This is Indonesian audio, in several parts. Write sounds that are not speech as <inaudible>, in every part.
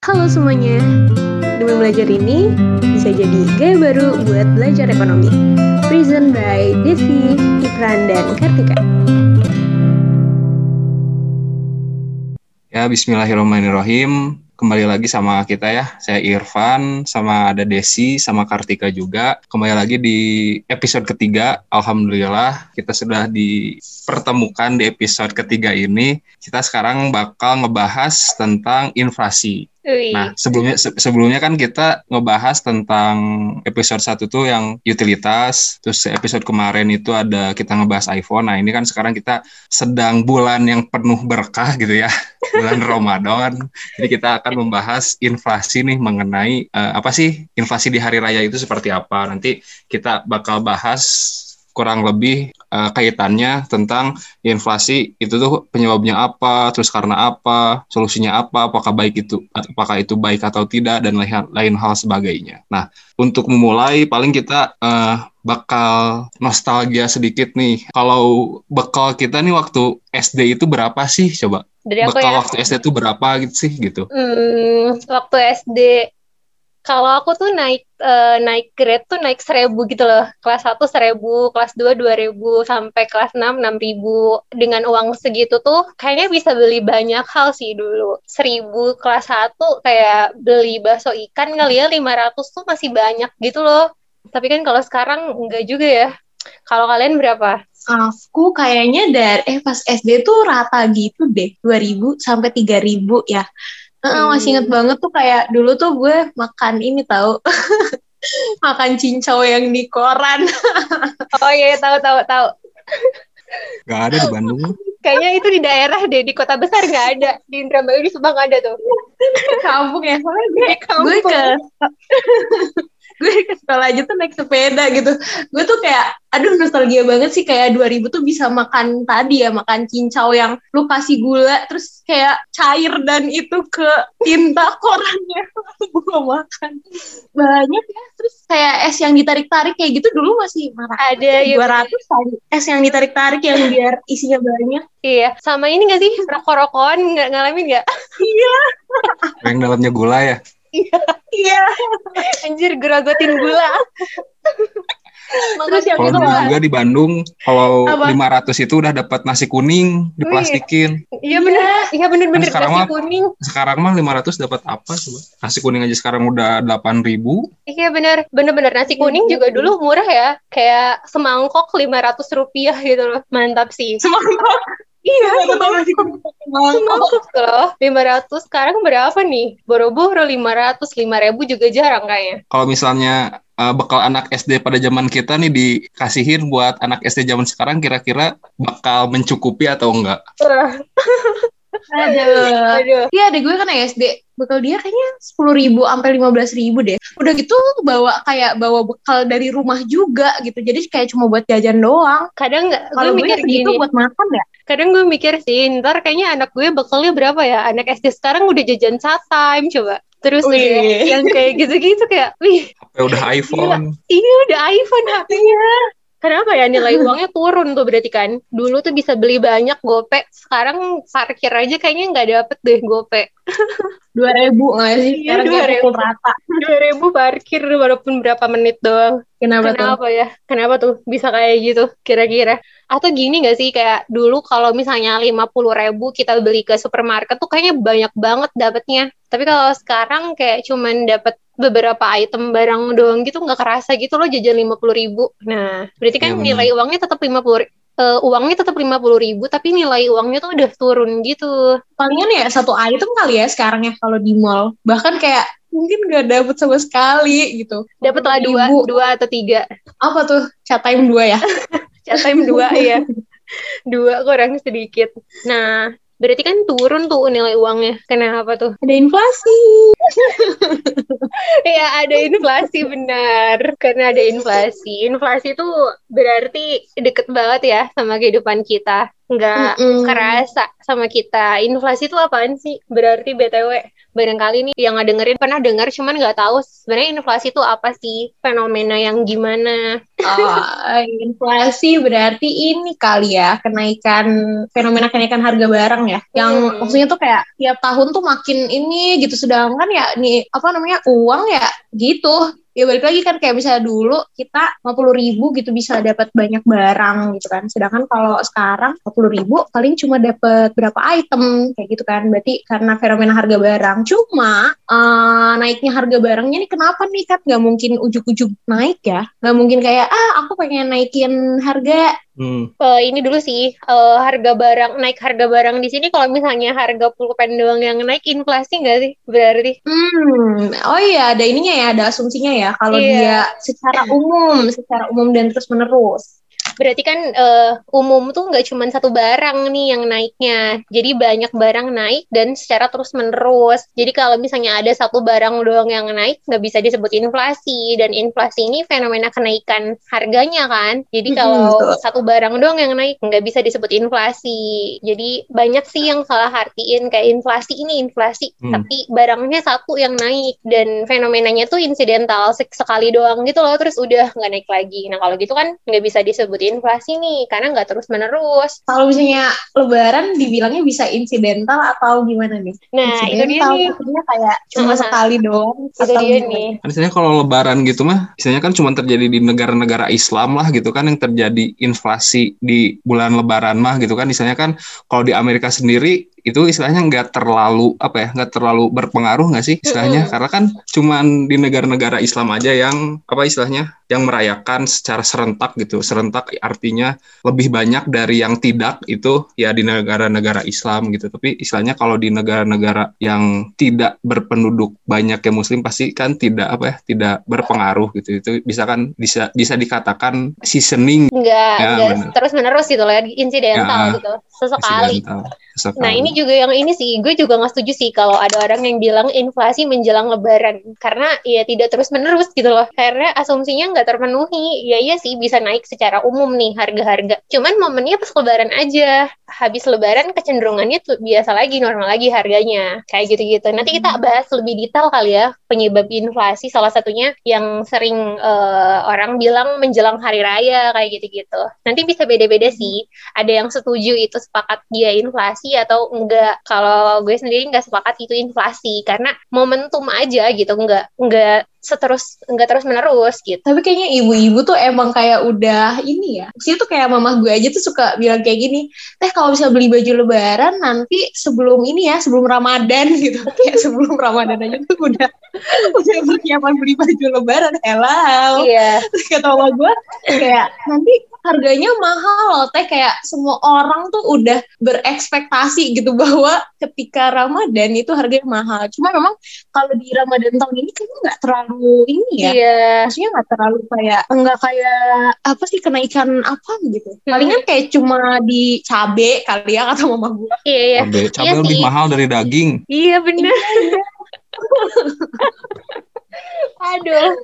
Halo semuanya, demi belajar ini bisa jadi gaya baru buat belajar ekonomi. Present by Desi, Ikran, dan Kartika. Ya, bismillahirrahmanirrahim. Kembali lagi sama kita ya. Saya Irfan, sama ada Desi, sama Kartika juga. Kembali lagi di episode ketiga. Alhamdulillah, kita sudah dipertemukan di episode ketiga ini. Kita sekarang bakal ngebahas tentang inflasi. Nah, sebelumnya se- sebelumnya kan kita ngebahas tentang episode satu tuh yang utilitas, terus episode kemarin itu ada kita ngebahas iPhone. Nah, ini kan sekarang kita sedang bulan yang penuh berkah gitu ya, <laughs> bulan Ramadan. Jadi kita akan membahas inflasi nih mengenai eh, apa sih inflasi di hari raya itu seperti apa. Nanti kita bakal bahas kurang lebih eh, kaitannya tentang inflasi itu tuh penyebabnya apa, terus karena apa, solusinya apa, apakah baik itu apakah itu baik atau tidak dan lain, lain hal sebagainya. Nah, untuk memulai paling kita eh, bakal nostalgia sedikit nih. Kalau bekal kita nih waktu SD itu berapa sih coba? Dari aku Bekal ya, waktu SD itu berapa gitu sih gitu? hmm, waktu SD, kalau aku tuh naik eh, naik grade tuh naik seribu gitu loh. Kelas 1 seribu, kelas 2 dua ribu, sampai kelas 6 enam ribu. Dengan uang segitu tuh kayaknya bisa beli banyak hal sih dulu. Seribu kelas 1 kayak beli bakso ikan kali ya 500 tuh masih banyak gitu loh. Tapi kan kalau sekarang enggak juga ya. Kalau kalian berapa? Aku kayaknya dari eh pas SD tuh rata gitu deh, 2000 sampai 3000 ya. Hmm. masih inget banget tuh kayak dulu tuh gue makan ini tahu. <laughs> makan cincau yang di koran. <laughs> Oh iya, tahu tahu tahu. Gak ada di Bandung. Kayaknya itu di daerah deh, di kota besar nggak ada. Di Indramayu di Subang ada tuh. Kampung ya, soalnya gue, kampung. gue ke gue ke sekolah aja tuh naik sepeda gitu. Gue tuh kayak, aduh nostalgia banget sih kayak 2000 tuh bisa makan tadi ya, makan cincau yang lu kasih gula, terus kayak cair dan itu ke tinta <laughs> korannya. gue makan. Banyak ya, terus kayak es yang ditarik-tarik kayak gitu dulu masih marah. Ada ya. 200 tadi. Es yang ditarik-tarik yang biar isinya banyak. Iya, sama ini nggak sih rokok-rokokan nggak ngalamin nggak? Yang dalamnya gula ya. Iya. Anjir gerogotin gula. Terus yang Kalau itu dulu juga di Bandung, kalau Apa? 500 itu udah dapat nasi kuning diplastikin. Iya bener, iya bener-bener Sekarang nasi mah- kuning. Sekarang mah 500 dapat apa coba? Nasi kuning aja sekarang udah 8000 Iya bener, bener-bener nasi kuning juga dulu murah ya. Kayak semangkok 500 rupiah gitu loh. Mantap sih. Semangkok. Iya, Semangkok. semangkok loh. 500 sekarang berapa nih? Boro-boro 500, 5000 juga jarang kayaknya. Kalau misalnya eh, bekal anak SD pada zaman kita nih dikasihin buat anak SD zaman sekarang kira-kira bakal mencukupi atau enggak? Aduh. Iya, ada gue kan SD. Bekal dia kayaknya 10 ribu sampai 15 ribu deh. Udah gitu bawa kayak bawa bekal dari rumah juga gitu. Jadi kayak cuma buat jajan doang. Kadang nggak, gue Kalau gue mikir gini. buat makan ya. Kadang gue mikir sih, ntar kayaknya anak gue bekalnya berapa ya? Anak SD sekarang udah jajan time coba. Terus Wih. udah yang kayak gitu-gitu kayak, wih, HP udah iPhone. iya udah iPhone HP-nya. Kenapa ya nilai <laughs> uangnya turun tuh berarti kan? Dulu tuh bisa beli banyak gope, sekarang parkir aja kayaknya nggak dapet deh gope. <laughs> 2000 nggak sih? Iya, Sekarang 2000. pukul rata. <laughs> 2000 parkir walaupun berapa menit doang. Kenapa, tuh? Kenapa ya? Kenapa tuh bisa kayak gitu kira-kira? Atau gini gak sih kayak dulu kalau misalnya 50 ribu kita beli ke supermarket tuh kayaknya banyak banget dapetnya. Tapi kalau sekarang kayak cuman dapet beberapa item barang doang gitu nggak kerasa gitu loh jajan 50 ribu. Nah, berarti kan benar. nilai uangnya tetap 50 ri- eh, uangnya tetap 50 ribu tapi nilai uangnya tuh udah turun gitu. Palingan ya satu item kali ya sekarang ya kalau di mall. Bahkan kayak mungkin nggak dapet sama sekali gitu. Dapet lah dua, Ribu. dua atau tiga. Apa tuh? Chat time 2 ya? <laughs> Chat time dua ya. Dua kurang sedikit. Nah, berarti kan turun tuh nilai uangnya. Kenapa tuh? Ada inflasi. <laughs> Iya ada inflasi benar karena ada inflasi. Inflasi itu berarti deket banget ya sama kehidupan kita. Nggak Mm-mm. kerasa sama kita. Inflasi itu apaan sih? Berarti BTW barangkali nih yang nggak dengerin pernah dengar cuman nggak tahu sebenarnya inflasi itu apa sih? Fenomena yang gimana? Oh, inflasi berarti ini kali ya kenaikan fenomena kenaikan harga barang ya. Yang Hmm. maksudnya tuh kayak tiap tahun tuh makin ini gitu sedangkan ya nih apa namanya uang ya gitu. Ya balik lagi kan kayak misalnya dulu kita 50 ribu gitu bisa dapat banyak barang gitu kan. Sedangkan kalau sekarang 50 ribu paling cuma dapat berapa item kayak gitu kan. Berarti karena fenomena harga barang. Cuma eh, naiknya harga barangnya nih kenapa nih kan nggak mungkin ujuk-ujuk naik ya. Nggak mungkin kayak ah aku pengen naikin harga Hmm. Eh, ini dulu sih eh, harga barang naik harga barang di sini kalau misalnya harga pulpen doang yang naik inflasi nggak sih berarti? Hmm, oh iya ada ininya ya, ada asumsinya ya kalau Iya. dia secara umum, secara umum dan terus menerus. Berarti kan eh, umum tuh nggak cuma satu barang nih yang naiknya. Jadi banyak barang naik dan secara terus menerus. Jadi kalau misalnya ada satu barang doang yang naik nggak bisa disebut inflasi dan inflasi ini fenomena kenaikan harganya kan. Jadi kalau betul. satu barang doang yang naik nggak bisa disebut inflasi. Jadi banyak sih yang salah artiin kayak inflasi ini inflasi, Hmm. tapi barangnya satu yang naik dan fenomenanya tuh insidental sek- sekali doang gitu loh terus udah nggak naik lagi. Nah kalau gitu kan nggak bisa disebut inflasi nih karena nggak terus menerus. Kalau misalnya lebaran dibilangnya bisa insidental atau gimana nih? Nah itu dia insidental nih. maksudnya kayak cuma Uh-huh. sekali doang Itu atau dia gimana? nih. Misalnya kalau lebaran gitu mah, misalnya kan cuma terjadi di negara-negara Islam lah gitu kan yang terjadi inflasi di bulan lebaran mah gitu kan. Misalnya kan kalau di Amerika sendiri itu istilahnya nggak terlalu apa ya nggak terlalu berpengaruh nggak sih istilahnya Mm-mm. karena kan cuman di negara-negara Islam aja yang apa istilahnya yang merayakan secara serentak gitu serentak artinya lebih banyak dari yang tidak itu ya di negara-negara Islam gitu tapi istilahnya kalau di negara-negara yang tidak berpenduduk banyak yang Muslim pasti kan tidak apa ya tidak berpengaruh gitu itu bisa kan bisa bisa dikatakan seasoning Nggak Ya, nggak terus menerus gitu loh insidental Ya. gitu sesekali. accidental sesekali. Nah ini juga yang ini sih, gue juga nggak setuju sih kalau ada orang yang bilang inflasi menjelang lebaran. Karena ya tidak terus menerus gitu loh. Karena asumsinya nggak terpenuhi. Ya iya sih bisa naik secara umum nih harga-harga. Cuman momennya pas lebaran aja. Habis lebaran kecenderungannya tuh biasa lagi, normal lagi harganya. Kayak gitu-gitu. Nanti kita bahas lebih detail kali ya penyebab inflasi. Salah satunya yang sering eh, orang bilang menjelang hari raya kayak gitu-gitu. Nanti bisa beda-beda sih ada yang setuju itu sepakat dia inflasi atau enggak kalau gue sendiri nggak sepakat itu inflasi karena momentum aja gitu enggak enggak seterus enggak terus menerus gitu Tapi kayaknya ibu-ibu tuh emang kayak udah ini ya. Maksudnya tuh kayak mama gue aja tuh suka bilang kayak gini, teh kalau bisa beli baju lebaran nanti sebelum ini ya, sebelum Ramadan <laughs> gitu. Kayak sebelum Ramadan aja tuh udah <laughs> udah persiapan beli baju lebaran. Hello. iya Terus kata mama gue kayak nanti harganya mahal loh teh kayak semua orang tuh udah berekspektasi gitu bahwa ketika Ramadan itu harganya mahal. Cuma memang kalau di Ramadan tahun ini kayaknya nggak terlalu ini ya. Iya. Maksudnya nggak terlalu kayak nggak kayak apa sih kenaikan apa gitu. Hmm. palingan kayak cuma di cabe kali ya kata mama gue iya iya. Cabai cabai Iya lebih sih. mahal dari daging. Iya bener <laughs> Aduh,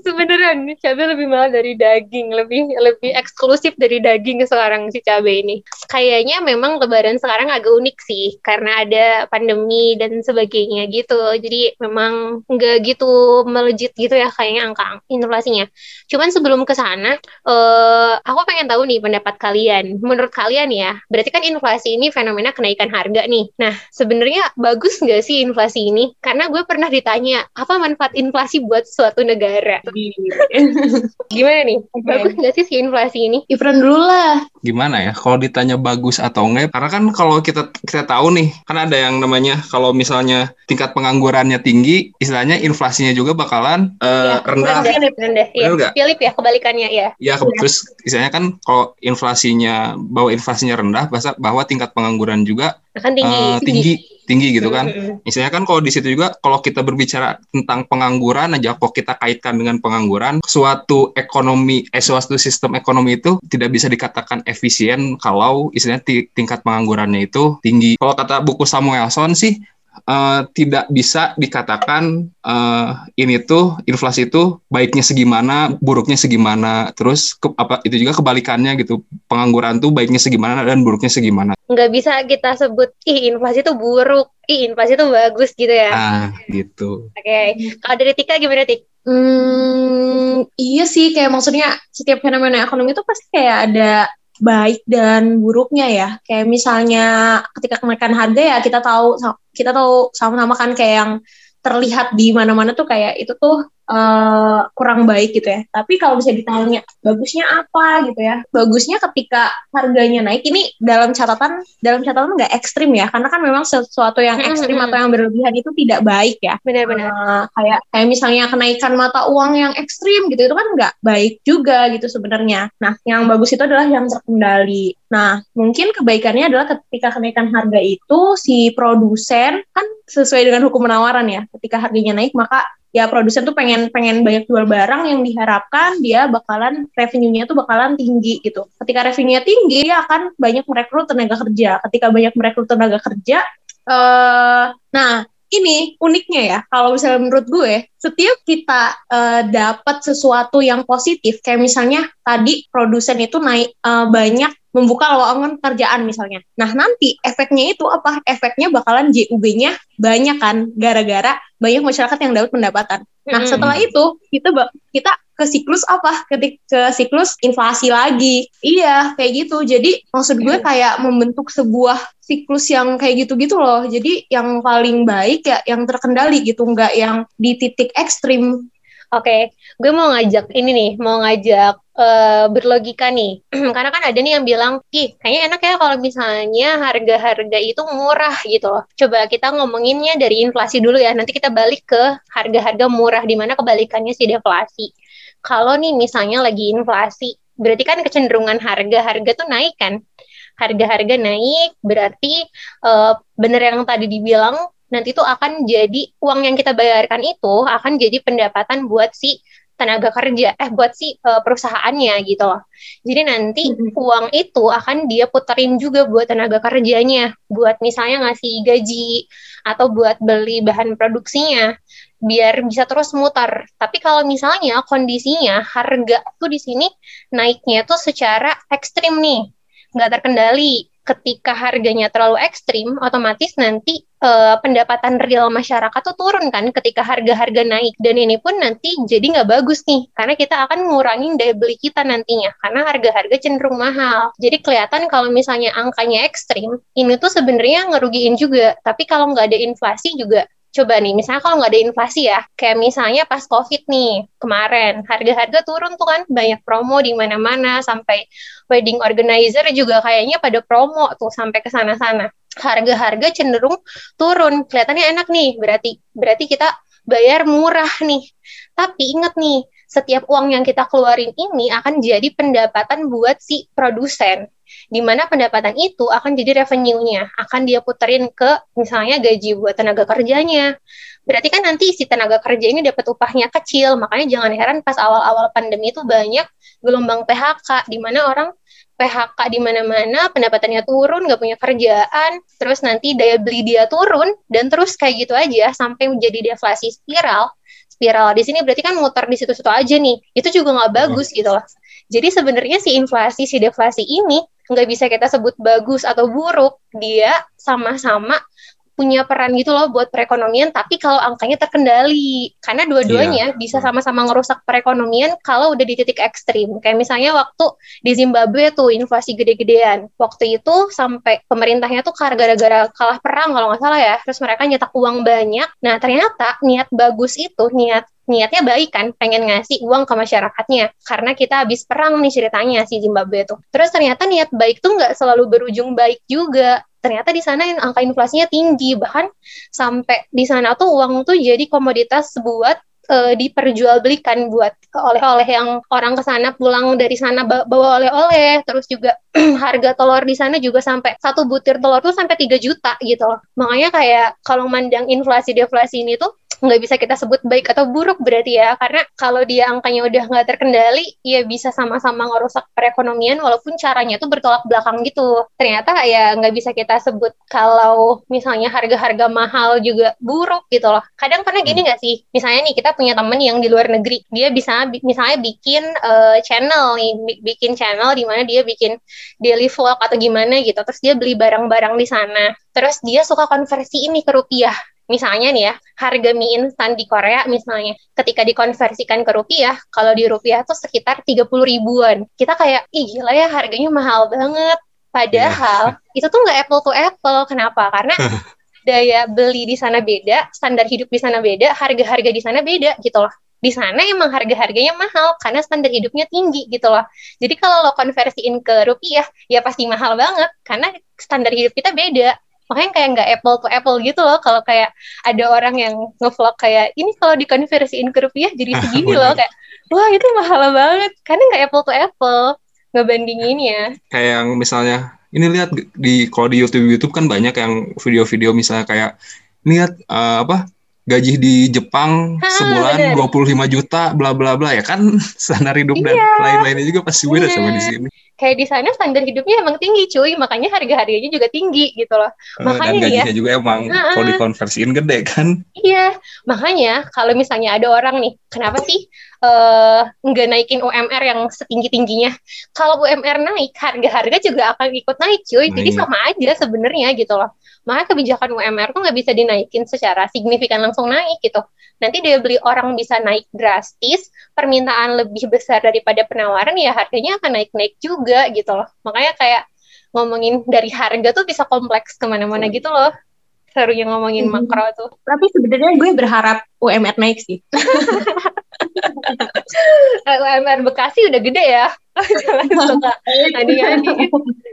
sebeneran cabai lebih mahal dari daging, lebih lebih eksklusif dari daging sekarang si cabai ini. Kayaknya memang Lebaran sekarang agak unik sih, karena ada pandemi dan sebagainya gitu. Jadi memang nggak gitu melejit gitu ya kayaknya angka inflasinya. Cuman sebelum ke sana, eh, aku pengen tahu nih pendapat kalian. Menurut kalian ya, berarti kan inflasi ini fenomena kenaikan harga nih. Nah, sebenarnya bagus nggak sih inflasi ini? Karena gue pernah ditanya, apa manfaat inflasi buat suatu negara? Gimana nih? Bagus nggak sih si inflasi ini? Ifran dulu lah gimana ya kalau ditanya bagus atau enggak karena kan kalau kita kita tahu nih kan ada yang namanya kalau misalnya tingkat penganggurannya tinggi istilahnya inflasinya juga bakalan eh, Ya, rendah Rendah, rendah. Iya. Nggak? Philip ya, kebalikannya ya. ya ke- terus istilahnya kan kalau inflasinya bahwa inflasinya rendah bahasa bahwa tingkat pengangguran juga Akan tinggi. eh, tinggi tinggi gitu kan. Misalnya kan kalau di situ juga kalau kita berbicara tentang pengangguran aja kok kita kaitkan dengan pengangguran suatu ekonomi eh suatu sistem ekonomi itu tidak bisa dikatakan efisien kalau istilahnya ti- tingkat penganggurannya itu tinggi. Kalau kata buku Samuelson sih uh, tidak bisa dikatakan uh, ini tuh inflasi itu baiknya segimana, buruknya segimana. Terus ke, apa itu juga kebalikannya gitu. Pengangguran tuh baiknya segimana dan buruknya segimana. Nggak bisa kita sebut ih inflasi itu buruk, ih inflasi itu bagus gitu ya. Ah, gitu. Oke. Okay. Kalau dari Tika gimana Tik? Hmm, iya sih kayak maksudnya setiap fenomena ekonomi itu pasti kayak ada baik dan buruknya ya. Kayak misalnya ketika kenaikan harga ya kita tahu kita tahu sama-sama kan kayak yang terlihat di mana-mana tuh kayak itu tuh uh, kurang baik gitu ya. Tapi kalau bisa ditanya bagusnya apa gitu ya? Bagusnya ketika harganya naik ini dalam catatan dalam catatan nggak ekstrim ya, karena kan memang sesuatu yang ekstrim atau yang berlebihan itu tidak baik ya. Benar-benar. Uh, kayak kayak misalnya kenaikan mata uang yang ekstrim gitu itu kan nggak baik juga gitu sebenarnya. Nah, yang bagus itu adalah yang terkendali. Nah, mungkin kebaikannya adalah ketika kenaikan harga itu si produsen kan sesuai dengan hukum penawaran ya. Ketika harganya naik maka ya produsen tuh pengen pengen banyak jual barang yang diharapkan dia bakalan revenue-nya tuh bakalan tinggi gitu. Ketika revenue-nya tinggi, dia akan banyak merekrut tenaga kerja. Ketika banyak merekrut tenaga kerja, uh, nah ini uniknya ya, kalau misalnya menurut gue, setiap kita uh, dapat sesuatu yang positif, kayak misalnya tadi produsen itu naik uh, banyak membuka lowongan pekerjaan misalnya. Nah, nanti efeknya itu apa? Efeknya bakalan JUB-nya banyak kan gara-gara banyak masyarakat yang dapat pendapatan. Nah, setelah itu kita kita ke siklus apa? Ketik ke siklus inflasi lagi. Iya, kayak gitu. Jadi maksud gue kayak membentuk sebuah siklus yang kayak gitu-gitu loh. Jadi yang paling baik ya yang terkendali gitu, nggak yang di titik ekstrim Oke, okay. gue mau ngajak ini nih, mau ngajak uh, berlogika nih. <clears throat> Karena kan ada nih yang bilang, ih kayaknya enak ya kalau misalnya harga-harga itu murah gitu loh. Coba kita ngomonginnya dari inflasi dulu ya, nanti kita balik ke harga-harga murah, di mana kebalikannya si deflasi. Kalau nih misalnya lagi inflasi, berarti kan kecenderungan harga-harga tuh naik kan. Harga-harga naik, berarti uh, bener yang tadi dibilang, nanti tuh akan jadi uang yang kita bayarkan itu akan jadi pendapatan buat si tenaga kerja eh buat si uh, perusahaannya gitu loh. Jadi nanti mm-hmm. uang itu akan dia puterin juga buat tenaga kerjanya, buat misalnya ngasih gaji atau buat beli bahan produksinya biar bisa terus mutar. Tapi kalau misalnya kondisinya harga tuh di sini naiknya tuh secara ekstrim nih, nggak terkendali ketika harganya terlalu ekstrim, otomatis nanti uh, pendapatan real masyarakat tuh turun kan ketika harga-harga naik. Dan ini pun nanti jadi nggak bagus nih, karena kita akan ngurangin daya beli kita nantinya, karena harga-harga cenderung mahal. Jadi kelihatan kalau misalnya angkanya ekstrim, ini tuh sebenarnya ngerugiin juga. Tapi kalau nggak ada inflasi juga coba nih, misalnya kalau nggak ada inflasi ya, kayak misalnya pas COVID nih, kemarin, harga-harga turun tuh kan, banyak promo di mana-mana, sampai wedding organizer juga kayaknya pada promo tuh sampai ke sana-sana. Harga-harga cenderung turun, kelihatannya enak nih, berarti berarti kita bayar murah nih. Tapi ingat nih, setiap uang yang kita keluarin ini akan jadi pendapatan buat si produsen di mana pendapatan itu akan jadi revenue-nya, akan dia puterin ke misalnya gaji buat tenaga kerjanya. Berarti kan nanti si tenaga kerja ini dapat upahnya kecil, makanya jangan heran pas awal-awal pandemi itu banyak gelombang PHK, di mana orang PHK di mana-mana, pendapatannya turun, nggak punya kerjaan, terus nanti daya beli dia turun, dan terus kayak gitu aja sampai menjadi deflasi spiral. Spiral di sini berarti kan muter di situ-situ aja nih. Itu juga nggak bagus gitu loh. Jadi sebenarnya si inflasi, si deflasi ini nggak bisa kita sebut bagus atau buruk. Dia sama-sama punya peran gitu loh buat perekonomian tapi kalau angkanya terkendali. Karena dua-duanya yeah. bisa sama-sama ngerusak perekonomian kalau udah di titik ekstrim. Kayak misalnya waktu di Zimbabwe tuh inflasi gede-gedean. Waktu itu sampai pemerintahnya tuh gara-gara kalah perang kalau nggak salah ya. Terus mereka nyetak uang banyak. Nah ternyata niat bagus itu niat niatnya baik kan pengen ngasih uang ke masyarakatnya. Karena kita habis perang nih ceritanya si Zimbabwe tuh. Terus ternyata niat baik tuh nggak selalu berujung baik juga ternyata di sana angka inflasinya tinggi. Bahkan sampai di sana tuh uang tuh jadi komoditas buat uh, diperjualbelikan buat oleh-oleh yang orang ke sana pulang dari sana bawa oleh-oleh. Terus juga <clears throat> harga telur di sana juga sampai satu butir telur tuh sampai 3 juta gitu loh. Makanya kayak kalau mandang inflasi deflasi ini tuh nggak bisa kita sebut baik atau buruk berarti ya. Karena kalau dia angkanya udah nggak terkendali ya bisa sama-sama ngerusak perekonomian walaupun caranya tuh bertolak belakang gitu. Ternyata ya nggak bisa kita sebut kalau misalnya harga-harga mahal juga buruk gitu loh. Kadang karena gini nggak sih? Misalnya nih kita punya temen yang di luar negeri. Dia bisa misalnya bikin uh, channel nih bikin channel di mana dia bikin daily vlog atau gimana gitu. Terus dia beli barang-barang di sana. Terus dia suka konversi ini ke rupiah misalnya nih ya, harga mie instan di Korea misalnya, ketika dikonversikan ke rupiah, kalau di rupiah tuh sekitar 30 ribuan. Kita kayak, ih gila ya harganya mahal banget. Padahal yeah. itu tuh nggak apple to apple. Kenapa? Karena <laughs> daya beli di sana beda, standar hidup di sana beda, harga-harga di sana beda gitu loh. Di sana emang harga-harganya mahal karena standar hidupnya tinggi gitu loh. Jadi kalau lo konversiin ke rupiah, ya pasti mahal banget karena standar hidup kita beda makanya kayak nggak apple to apple gitu loh kalau kayak ada orang yang ngevlog kayak ini kalau dikonversiin ke rupiah jadi <laughs> segini loh kayak wah itu mahal banget. Karena nggak apple to apple ngebandinginnya. Kayak yang misalnya ini lihat di kalau di YouTube YouTube kan banyak yang video-video misalnya kayak lihat uh, apa gaji di Jepang ha, sebulan dua puluh lima juta bla bla bla ya kan? <laughs> Standar hidup iya. dan lain-lainnya juga pasti beda iya. sama di sini. Kayak di sana standar hidupnya emang tinggi cuy. Makanya harga harganya juga tinggi gitu loh. Uh, makanya dan gajinya ya, juga emang uh, kalau dikonversiin gede kan? Iya. Makanya kalau misalnya ada orang nih kenapa sih uh, nggak naikin UMR yang setinggi tingginya kalau UMR naik harga-harga juga akan ikut naik cuy. Nah, jadi iya. sama aja sebenarnya gitu loh. Maka kebijakan UMR tuh nggak bisa dinaikin secara signifikan langsung naik gitu. Nanti dia beli orang bisa naik drastis permintaan lebih besar daripada penawaran ya harganya akan naik-naik juga gitu loh. Makanya kayak ngomongin dari harga tuh bisa kompleks ke mana-mana gitu loh. Serunya ngomongin hmm. makro tuh. Tapi sebenarnya gue berharap UMR naik sih <laughs> UMR Bekasi udah gede ya? Jangan suka adi-adi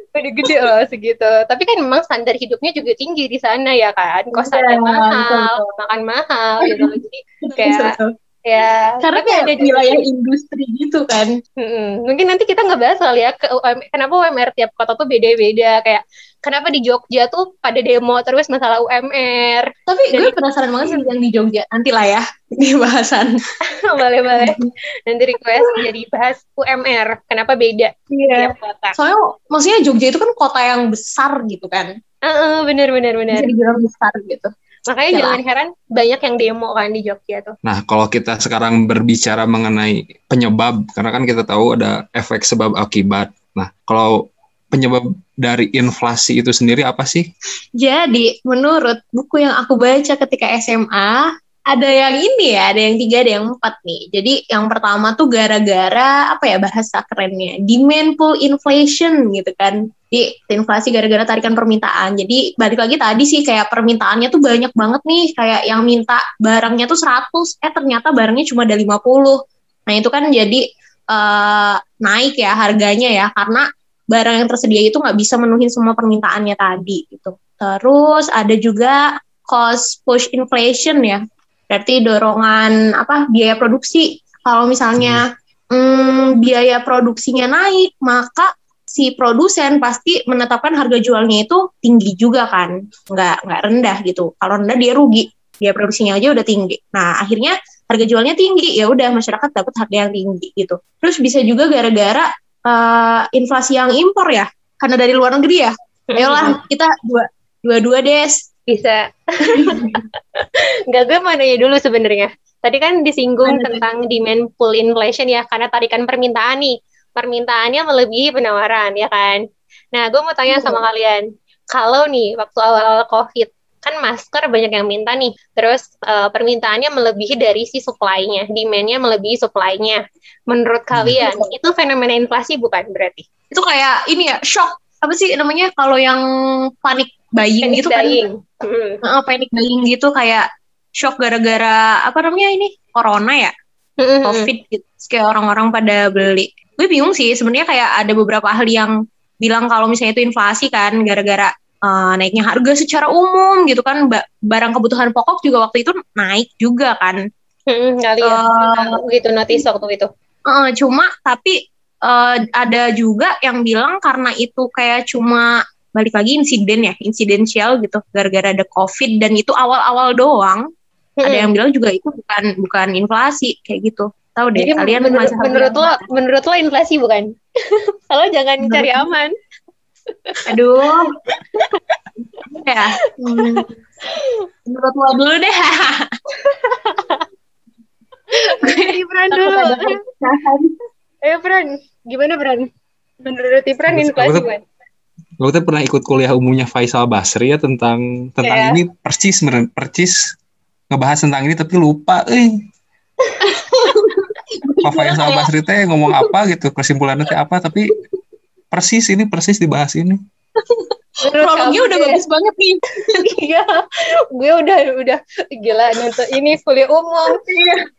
udah gede loh segitu. Tapi kan memang standar hidupnya juga tinggi di sana ya kan. Kosannya yeah, mahal makan mahal gitu. Jadi kayak ya karena kayak ada wilayah industri gitu kan. Hmm, mungkin nanti kita nggak bahas kali ya ke UM, kenapa UMR tiap kota tuh beda-beda. Kayak kenapa di Jogja tuh pada demo terus masalah UMR tapi Dan gue penasaran banget sih yang di Jogja. Nanti lah ya di <laughs> bahasan. <laughs> Boleh boleh. Nanti request jadi bahas UMR kenapa beda iya. tiap kota. Soalnya maksudnya Jogja itu kan kota yang besar gitu kan. Uh, uh, bener bener. Bener dibilang besar gitu Makanya Yalah. jangan heran banyak yang demo kan di Jogja tuh. Nah, kalau kita sekarang berbicara mengenai penyebab, karena kan kita tahu ada efek sebab akibat. Nah, kalau penyebab dari inflasi itu sendiri apa sih? Jadi, menurut buku yang aku baca ketika SMA, ada yang ini ya, ada yang tiga, ada yang empat nih. Jadi yang pertama tuh gara-gara apa ya bahasa kerennya, demand pull inflation gitu kan. Jadi inflasi gara-gara tarikan permintaan. Jadi balik lagi tadi sih kayak permintaannya tuh banyak banget nih, kayak yang minta barangnya tuh 100, eh ternyata barangnya cuma ada 50. Nah itu kan jadi uh, naik ya harganya ya, karena barang yang tersedia itu nggak bisa menuhin semua permintaannya tadi gitu. Terus ada juga cost push inflation ya berarti dorongan apa biaya produksi kalau misalnya hmm, biaya produksinya naik maka si produsen pasti menetapkan harga jualnya itu tinggi juga kan. Nggak nggak rendah gitu. Kalau rendah dia rugi. Biaya produksinya aja udah tinggi. Nah akhirnya harga jualnya tinggi. Ya udah masyarakat dapat harga yang tinggi gitu. Terus bisa juga gara-gara uh, inflasi yang impor ya. Karena dari luar negeri ya. Ayolah kita dua dua-dua des. Bisa. <laughs> Enggak, gue mau nanya dulu sebenarnya. Tadi kan disinggung tentang demand pull inflation ya, karena tarikan permintaan nih. Permintaannya melebihi penawaran, ya kan? Nah, gue mau tanya sama kalian. Kalau nih, waktu awal-awal COVID, kan masker banyak yang minta nih. Terus uh, permintaannya melebihi dari si supply-nya. Demand-nya melebihi supply-nya. Menurut kalian, hmm. itu fenomena inflasi bukan berarti? Itu kayak ini ya, shock. Apa sih namanya kalau yang panik buying panic gitu buying. kan hmm. uh, panic buying gitu kayak shock gara-gara apa namanya ini corona ya hmm. covid gitu kayak orang-orang pada beli gue bingung sih sebenarnya kayak ada beberapa ahli yang bilang kalau misalnya itu inflasi kan gara-gara uh, naiknya harga secara umum gitu kan barang kebutuhan pokok juga waktu itu naik juga kan. Hmm, kali ya uh, gitu notice waktu itu. uh, cuma tapi uh, ada juga yang bilang karena itu kayak cuma balik lagi insiden ya insidensial gitu gara-gara ada covid dan itu awal-awal doang. Ada Hmm. yang bilang juga itu bukan bukan inflasi kayak gitu tahu deh Jadi kalian menurut, menurut lo yang- menurut lo inflasi bukan? <laughs> Kalau jangan Menurut cari gue- aman. aduh <laughs> ya hmm. menurut lo dulu deh <laughs> Pran Takut dulu. Ayo Pran, gimana Pran? Menurut Pran Aku- inflasi bukan? Gue tuh pernah ikut kuliah umumnya Faisal Basri ya tentang tentang Iya. ini percis bener percis ngebahas tentang ini tapi lupa eh Pak Faisal Basri teh ngomong apa gitu kesimpulannya teh apa tapi persis ini persis dibahas ini prolognya udah deh. bagus banget nih <laughs> Iya, gue udah udah gila nonton ini kuliah umum,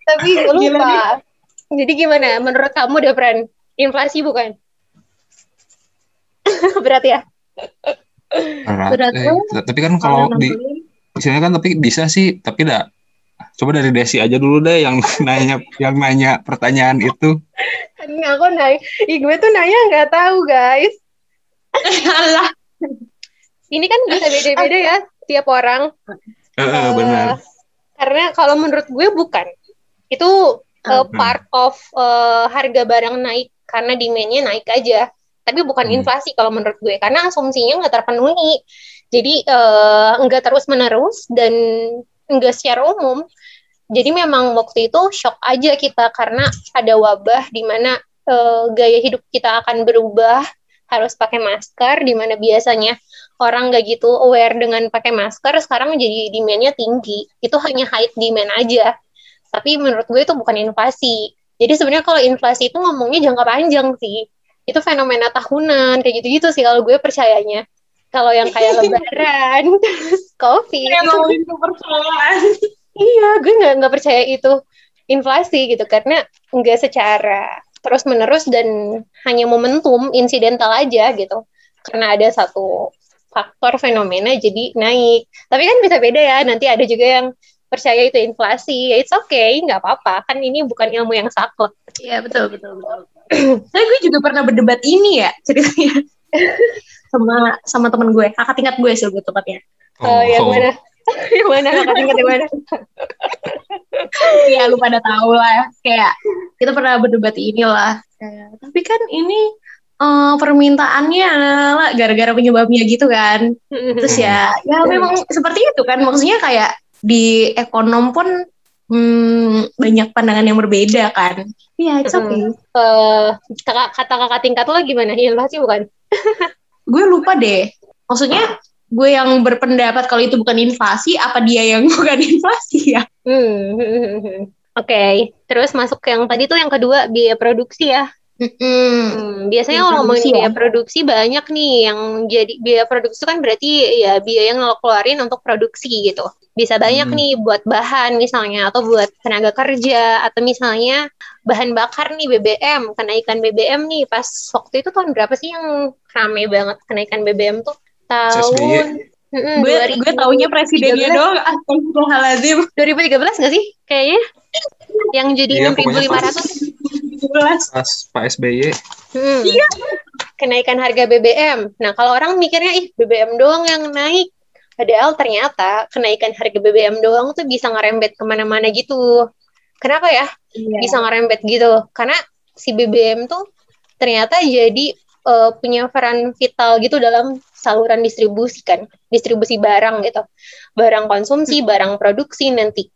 tapi gue lupa. Jadi gimana? Menurut kamu deh Pran, inflasi bukan? <laughs> Berat ya? berat, Berat eh. tapi kan kalau di Misalnya kan tapi bisa sih, tapi dah coba dari Desi aja dulu deh yang <laughs> nanya yang nanya pertanyaan itu. Kan aku nanya, ih gue tuh nanya nggak tahu guys. Alah. Ini kan bisa beda-beda ya tiap orang. Heeh, Eh, benar. Karena kalau menurut gue bukan. Itu uh, part of uh, harga barang naik karena demand-nya naik aja. Tapi bukan Hmm. inflasi kalau menurut gue. Karena asumsinya nggak terpenuhi. Jadi uh, nggak terus-menerus dan nggak secara umum. Jadi memang waktu itu shock aja kita karena ada wabah di mana uh, gaya hidup kita akan berubah harus pakai masker di mana biasanya orang nggak gitu aware dengan pakai masker sekarang jadi demand-nya tinggi. Itu hanya high demand aja. Tapi menurut gue itu bukan inflasi. Jadi sebenarnya kalau inflasi itu ngomongnya jangka panjang sih. Itu fenomena tahunan kayak gitu-gitu sih kalau gue percayanya. Kalau yang kayak <laughs> lebaran terus covid. Itu kepercayaan. Iya, gue nggak nggak percaya itu inflasi gitu karena nggak secara terus menerus dan hanya momentum insidental aja gitu. Karena ada satu faktor fenomena jadi naik. Tapi kan bisa beda ya. Nanti ada juga yang percaya itu inflasi. Ya it's okay, nggak apa-apa. Kan ini bukan ilmu yang saklek. Iya betul betul betul. Saya gue juga pernah berdebat ini ya ceritanya <laughs> sama sama temen gue, kakak tingkat gue sih lebih tepatnya. Oh, yang mana? Yang <laughs> mana? Kakak tingkat yang mana? Iya <laughs> lu pada tahu lah, kayak kita pernah berdebat inilah. Kayak, Tapi kan ini eh, permintaannya adalah gara-gara penyebabnya gitu kan. Terus ya, ya memang seperti itu kan. Maksudnya kayak di ekonom pun hmm, banyak pandangan yang berbeda kan. Iya, it's okay. Eh, kakak- kata kakak tingkat lo gimana? Inflasi bukan? gue lupa deh. Maksudnya gue yang berpendapat kalau itu bukan inflasi, apa dia yang <laughs> bukan inflasi ya? Hmm. <laughs> Oke, terus masuk ke yang tadi tuh yang kedua biaya produksi ya. Hmm, biasanya Biaya kalau ngomongin produksi ya. biaya produksi banyak nih yang jadi biaya produksi kan berarti ya biaya yang lo keluarin untuk produksi gitu. Bisa banyak Hmm. nih buat bahan misalnya atau buat tenaga kerja atau misalnya bahan bakar nih BBM, kenaikan BBM nih pas waktu itu tahun berapa sih yang rame banget kenaikan BBM tuh? Tahun. Mm-mm, gue gue taunya presidennya 2013. doang. Astagfirullahaladzim. 2013 nggak sih kayaknya? Yang jadi Iya, pokoknya pas, 6.500 Jelas. pas Pak SBY. Hmm. Kenaikan harga BBM. Nah, kalau orang mikirnya, ih BBM doang yang naik. Padahal ternyata kenaikan harga BBM doang tuh bisa ngerembet ke mana-mana gitu. Kenapa ya Iya. bisa ngerembet gitu? Karena si BBM tuh ternyata jadi eh, punya peran vital gitu dalam saluran distribusi kan. Distribusi barang gitu. Barang konsumsi, barang produksi nanti.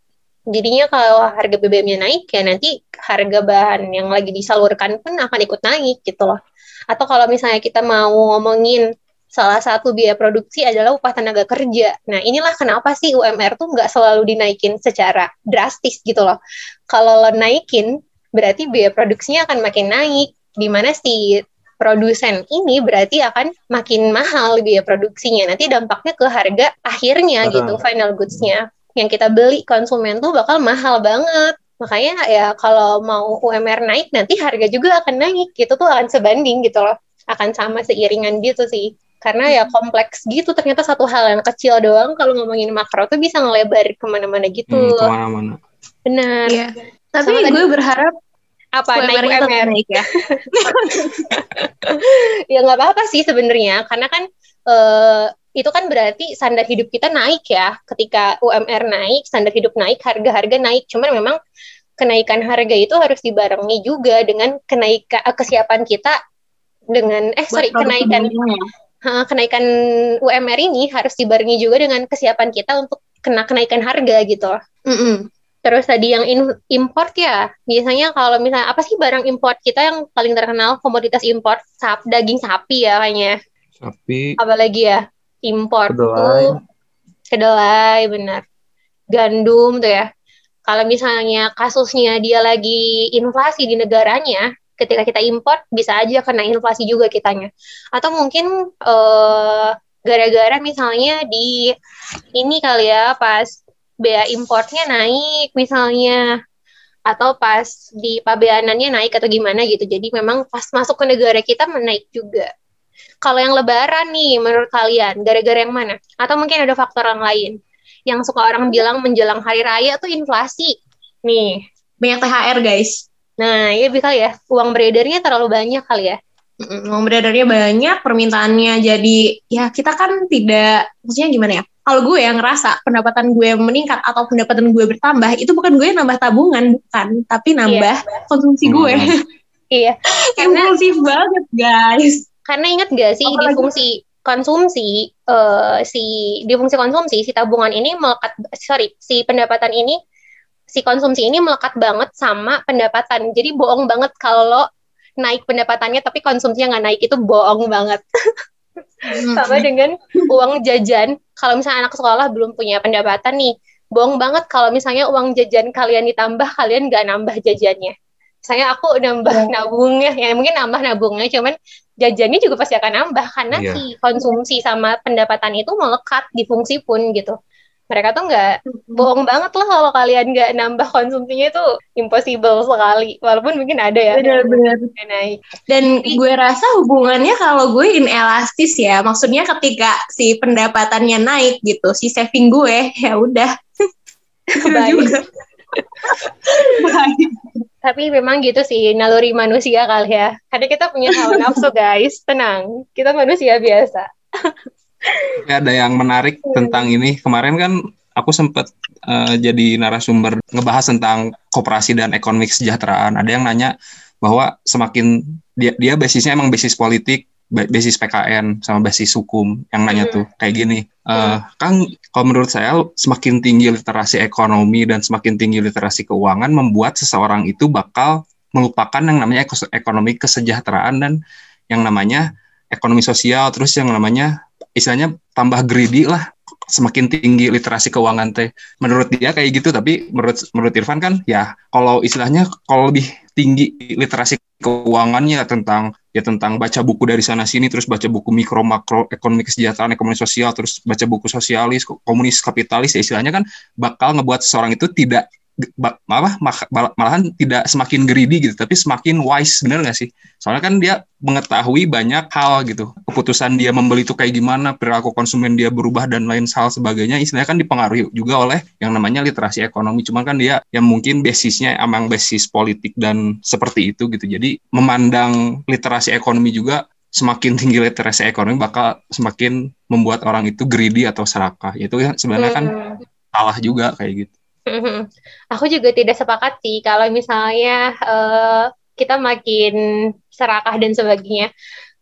Jadinya kalau harga BBM-nya naik ya nanti harga bahan yang lagi disalurkan pun akan ikut naik gitu loh. Atau kalau misalnya kita mau ngomongin salah satu biaya produksi adalah upah tenaga kerja. Nah inilah kenapa sih UMR tuh nggak selalu dinaikin secara drastis gitu loh. Kalau lo naikin berarti biaya produksinya akan makin naik. Di mana si produsen ini berarti akan makin mahal biaya produksinya. Nanti dampaknya ke harga akhirnya Betul. gitu, final goods-nya. Yang kita beli konsumen tuh bakal mahal banget. Makanya ya kalau mau UMR naik nanti harga juga akan naik gitu tuh akan sebanding gitu loh. Akan sama seiringan gitu sih. Karena ya kompleks gitu ternyata satu hal yang kecil doang kalau ngomongin makro tuh bisa ngelebar ke mana-mana gitu. Hmm, ke mana-mana. Benar. Iya. Tapi Sama tadi- gue berharap Apa naik UMR? naik ya. <laughs> ya nggak apa-apa sih sebenarnya karena kan eh, itu kan berarti standar hidup kita naik ya. Ketika UMR naik, standar hidup naik, harga-harga naik. Cuman memang kenaikan harga itu harus dibarengi juga dengan kenaikan eh, kesiapan kita dengan eh sorry kenaikan ya? kenaikan UMR ini harus dibarengi juga dengan kesiapan kita untuk kena kenaikan harga gitu. Mm -mm. Terus tadi yang in, import ya, biasanya kalau misalnya apa sih barang import kita yang paling terkenal komoditas import sap, daging sapi ya kayaknya. Sapi. Apalagi ya import kedelai. tuh kedelai benar. Gandum tuh ya. Kalau misalnya kasusnya dia lagi inflasi di negaranya, ketika kita import bisa aja kena inflasi juga kitanya. Atau mungkin uh, gara-gara misalnya di ini kali ya pas bea importnya naik misalnya atau pas di pabeanannya naik atau gimana gitu. Jadi memang pas masuk ke negara kita menaik juga. Kalau yang lebaran nih menurut kalian gara-gara yang mana? Atau mungkin ada faktor yang lain? Yang suka orang bilang menjelang hari raya tuh inflasi. Nih, banyak THR guys. Nah, iya bisa ya. Uang beredarnya terlalu banyak kali ya. Uang beredarnya banyak, permintaannya jadi ya kita kan tidak maksudnya gimana ya? kalau gue yang ngerasa pendapatan gue meningkat atau pendapatan gue bertambah itu bukan gue yang nambah tabungan bukan tapi iya. nambah iya. konsumsi gue hmm. iya <laughs> karena impulsif banget guys karena inget gak sih Apalagi, di fungsi konsumsi uh, si di fungsi konsumsi si tabungan ini melekat sorry si pendapatan ini si konsumsi ini melekat banget sama pendapatan jadi bohong banget kalau naik pendapatannya tapi konsumsinya nggak naik. Itu bohong banget. Sama dengan uang jajan. Kalau misalnya anak sekolah belum punya pendapatan nih bohong banget. Kalau misalnya uang jajan kalian ditambah kalian nggak nambah jajannya. Saya aku nambah yeah. nabungnya ya mungkin nambah nabungnya cuman jajannya juga pasti akan nambah. Karena yeah. si konsumsi sama pendapatan itu melekat di fungsi pun gitu mereka tuh nggak bohong banget lah kalau kalian nggak nambah konsumsinya itu impossible sekali. Walaupun mungkin ada ya. Benar-benar naik. Dan gue rasa hubungannya kalau gue inelastis ya maksudnya ketika si pendapatannya naik gitu si saving gue <laughs> ya udah. <laughs> Tapi memang gitu sih naluri manusia kali ya. Karena kita punya hawa nafsu guys. Tenang. Kita manusia biasa <laughs> ada yang menarik tentang ini kemarin kan aku sempat uh, jadi narasumber ngebahas tentang kooperasi dan ekonomi kesejahteraan. Ada yang nanya bahwa semakin dia dia basisnya emang basis politik, basis PKN sama basis hukum yang nanya tuh kayak gini. Uh, kan kalau menurut saya semakin tinggi literasi ekonomi dan semakin tinggi literasi keuangan membuat seseorang itu bakal melupakan yang namanya ekonomi kesejahteraan dan yang namanya ekonomi sosial terus yang namanya istilahnya tambah greedy lah semakin tinggi literasi keuangan teh. Menurut dia kayak gitu tapi menurut menurut Irfan kan ya kalau istilahnya kalau lebih tinggi literasi keuangannya tentang ya tentang baca buku dari sana sini terus baca buku mikro makro ekonomi kesejahteraan ekonomi sosial terus baca buku sosialis komunis kapitalis ya istilahnya kan bakal ngebuat seseorang itu tidak malah malahan tidak semakin greedy gitu tapi semakin wise bener gak sih? Soalnya kan dia mengetahui banyak hal gitu. Keputusan dia membeli itu kayak gimana perilaku konsumen dia berubah dan lain hal sebagainya istilahnya kan dipengaruhi juga oleh yang namanya literasi ekonomi. Cuman kan dia yang mungkin basisnya emang basis politik dan seperti itu gitu. Jadi memandang literasi ekonomi juga semakin tinggi literasi ekonomi bakal semakin membuat orang itu greedy atau serakah. Itu sebenarnya kan hmm. salah juga kayak gitu <laughs> Aku juga tidak sepakat sih kalau misalnya uh, kita makin serakah dan sebagainya.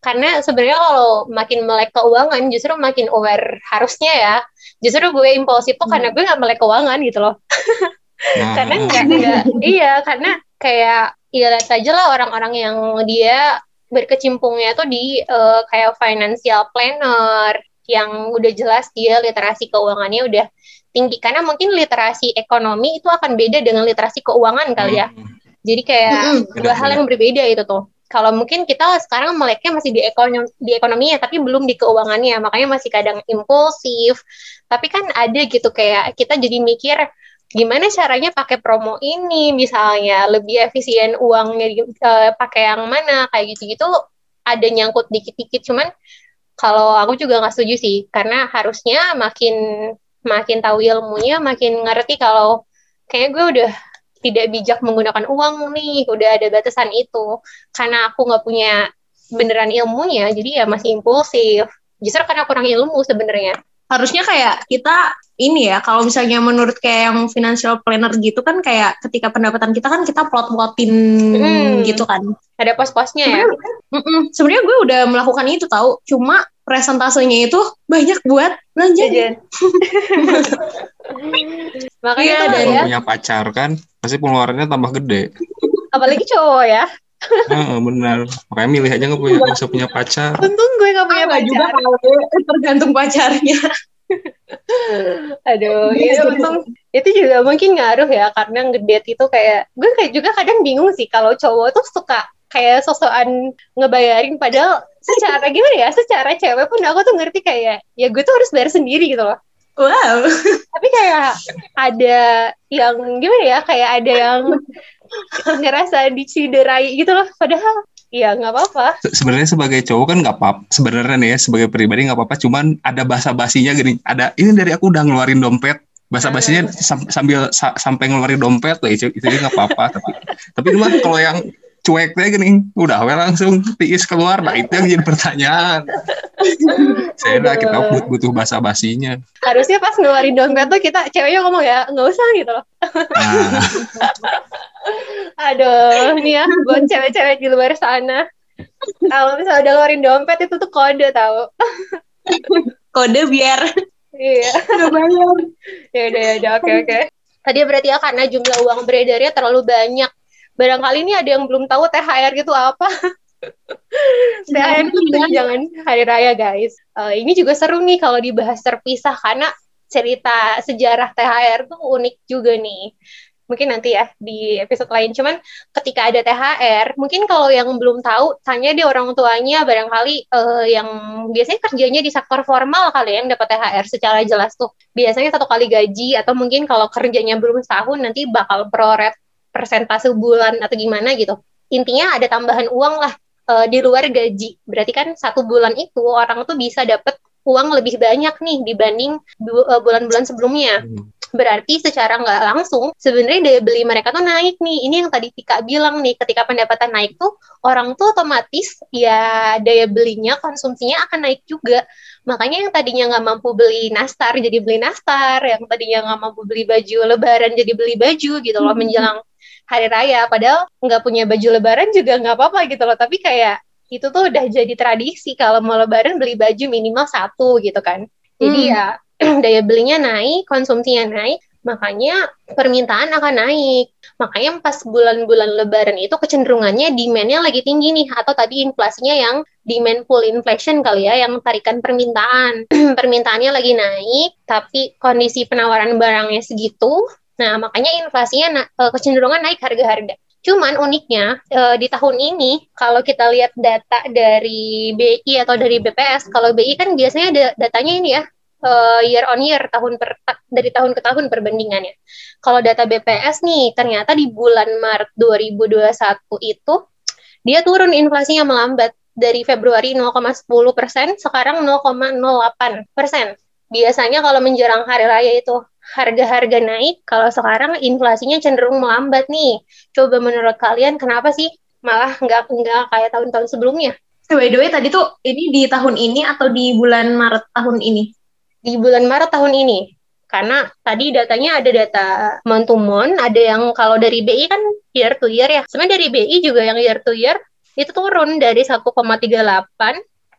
Karena sebenarnya kalau makin melek keuangan justru makin aware harusnya ya. Justru gue impulsif tuh karena hmm. gue gak melek keuangan gitu loh. Nah. <laughs> karena nggak nggak iya karena kayak ya lihat aja lah orang-orang yang dia berkecimpungnya tuh di uh, kayak financial planner yang udah jelas dia literasi keuangannya udah tinggi karena mungkin literasi ekonomi itu akan beda dengan literasi keuangan kali ya. Hmm. Jadi kayak hmm. dua hal yang berbeda itu tuh. Kalau mungkin kita sekarang meleknya masih di ekonomi di ekonominya tapi belum di keuangannya, makanya masih kadang impulsif. Tapi kan ada gitu kayak kita jadi mikir gimana caranya pakai promo ini misalnya lebih efisien uangnya uh, pakai yang mana kayak gitu-gitu ada nyangkut dikit-dikit cuman kalau aku juga nggak setuju sih karena harusnya makin makin tahu ilmunya, makin ngerti kalau kayaknya gue udah tidak bijak menggunakan uang nih, udah ada batasan itu. Karena aku nggak punya beneran ilmunya, jadi ya masih impulsif. justru karena kurang ilmu sebenarnya harusnya kayak kita ini ya kalau misalnya menurut kayak yang financial planner gitu kan kayak ketika pendapatan kita kan kita plot-plotin hmm. gitu kan ada pos-posnya ya sebenarnya gue udah melakukan itu tahu cuma presentasenya itu banyak buat belanja <laughs> makanya ya, dan ya. punya pacar kan pasti pengeluarannya tambah gede apalagi cowok ya Oh, benar. Makanya milih aja nggak punya nggak usah punya pacar. Untung gue nggak punya ah, pacar. juga kalau tergantung pacarnya. <laughs> Aduh, itu iya, untung itu juga mungkin ngaruh ya karena ngedate itu kayak gue kayak juga kadang bingung sih kalau cowok tuh suka kayak sosokan ngebayarin padahal secara gimana ya secara cewek pun aku tuh ngerti kayak ya gue tuh harus bayar sendiri gitu loh wow tapi kayak ada yang gimana ya kayak ada yang ngerasa diciderai gitu loh padahal Iya nggak apa-apa. Sebenarnya sebagai cowok kan nggak apa-apa. Sebenarnya nih ya sebagai pribadi nggak apa-apa. Cuman ada bahasa basinya gini. Ada ini dari aku udah ngeluarin dompet. Bahasa basinya sambil sa sampai ngeluarin dompet tuh itu itu nggak apa-apa. tapi tapi cuma kalau yang cuek deh gini. Udah we langsung tiis keluar. Nah itu yang jadi pertanyaan. Saya udah kita butuh, butuh basa basinya harusnya pas ngeluarin dompet tuh kita ceweknya ngomong ya nggak usah gitu loh. Nah. aduh ini ya buat cewek-cewek di luar sana. Kalau misalnya udah ngeluarin dompet itu tuh kode tau. Kode biar. Iya. Nggak bayar. Ya udah ya udah oke oke. Tadi berarti ya karena jumlah uang beredarnya terlalu banyak barangkali ini ada yang belum tahu THR <laughs> itu apa. THR itu jangan hari raya guys. Uh, ini juga seru nih kalau dibahas terpisah karena cerita sejarah THR tuh unik juga nih. Mungkin nanti ya di episode lain. Cuman ketika ada THR, mungkin kalau yang belum tahu, tanya deh orang tuanya barangkali uh, yang biasanya kerjanya di sektor formal kali ya yang dapat THR secara jelas tuh. Biasanya satu kali gaji atau mungkin kalau kerjanya belum setahun nanti bakal proret persentase bulan atau gimana gitu. Intinya ada tambahan uang lah uh, di luar gaji. Berarti kan satu bulan itu orang tuh bisa dapat uang lebih banyak nih dibanding eh, bulan-bulan sebelumnya. Hmm. Berarti secara nggak langsung sebenarnya daya beli mereka tuh naik nih. Ini yang tadi Tika bilang nih, ketika pendapatan naik tuh orang tuh otomatis ya daya belinya, konsumsinya akan naik juga. Makanya yang tadinya nggak mampu beli nastar jadi beli nastar, yang tadinya nggak mampu beli baju lebaran jadi beli baju gitu loh hmm. menjelang hari raya padahal nggak punya baju lebaran juga nggak apa-apa gitu loh tapi kayak itu tuh udah jadi tradisi kalau mau lebaran beli baju minimal satu gitu kan jadi hmm. ya <clears throat> daya belinya naik konsumsinya naik makanya permintaan akan naik. Makanya pas bulan-bulan lebaran itu kecenderungannya demand-nya lagi tinggi nih, atau tadi inflasinya yang demand pull inflation kali ya, yang tarikan permintaan. <clears throat> Permintaannya lagi naik, tapi kondisi penawaran barangnya segitu, Nah, makanya inflasinya na eh, kecenderungan naik harga-harga. Cuman uniknya uh, di tahun ini kalau kita lihat data dari BI atau dari BPS, kalau BI kan biasanya ada datanya ini ya uh, year on year tahun per dari tahun ke tahun perbandingannya. Kalau data BPS nih ternyata di bulan Maret 2021 itu dia turun inflasinya melambat dari Februari 0,10 persen sekarang 0,08 persen. Biasanya kalau menjelang hari raya itu harga-harga naik, kalau sekarang inflasinya cenderung melambat nih. Coba menurut kalian kenapa sih malah nggak nggak kayak tahun-tahun sebelumnya? By the way, tadi tuh ini di tahun ini atau di bulan Maret tahun ini? Di bulan Maret tahun ini. Karena tadi datanya ada data month to month, ada yang kalau dari BI kan year to year ya. Sebenarnya dari BI juga yang year to year itu turun dari 1,38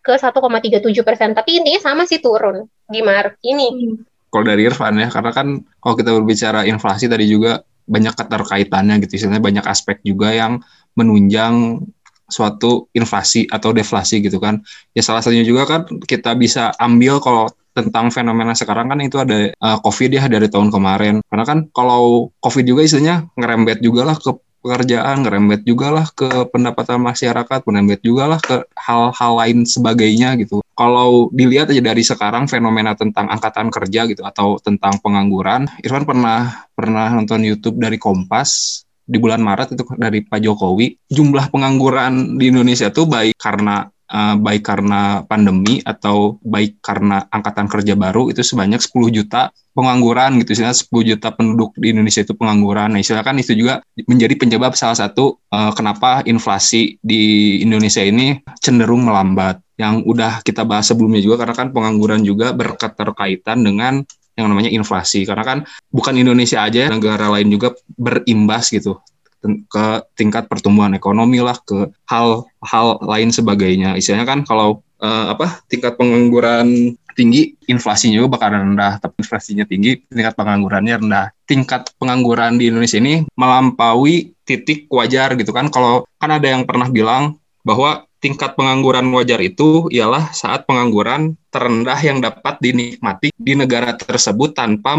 ke 1,37 persen. Tapi intinya sama sih turun di Maret ini. Hmm kalau dari Irfan ya karena kan kalau kita berbicara inflasi tadi juga banyak keterkaitannya gitu istilahnya banyak aspek juga yang menunjang suatu inflasi atau deflasi gitu kan. Ya salah satunya juga kan kita bisa ambil kalau tentang fenomena sekarang kan itu ada uh, COVID ya dari tahun kemarin. Karena kan kalau COVID juga istilahnya ngerembet juga lah ke pekerjaan, ngerembet juga lah ke pendapatan masyarakat, ngerembet juga lah ke hal-hal lain sebagainya gitu. Kalau dilihat aja dari sekarang fenomena tentang angkatan kerja gitu atau tentang pengangguran, Irfan pernah pernah nonton YouTube dari Kompas di bulan Maret itu dari Pak Jokowi, jumlah pengangguran di Indonesia tuh baik karena uh, baik karena pandemi atau baik karena angkatan kerja baru itu sebanyak 10 juta pengangguran gitu istilah 10 juta penduduk di Indonesia itu pengangguran. Nah, istilah kan itu juga menjadi penyebab salah satu uh, kenapa inflasi di Indonesia ini cenderung melambat. yang udah kita bahas sebelumnya juga karena kan pengangguran juga berketerkaitan dengan yang namanya inflasi karena kan bukan Indonesia aja negara lain juga berimbas gitu ke tingkat pertumbuhan ekonomi lah ke hal-hal lain sebagainya istilahnya kan kalau uh, apa tingkat pengangguran tinggi, inflasinya juga bakal rendah. Tapi inflasinya tinggi, tingkat penganggurannya rendah. Tingkat pengangguran di Indonesia ini melampaui titik wajar gitu kan. Kalau kan ada yang pernah bilang bahwa tingkat pengangguran wajar itu ialah saat pengangguran terendah yang dapat dinikmati di negara tersebut tanpa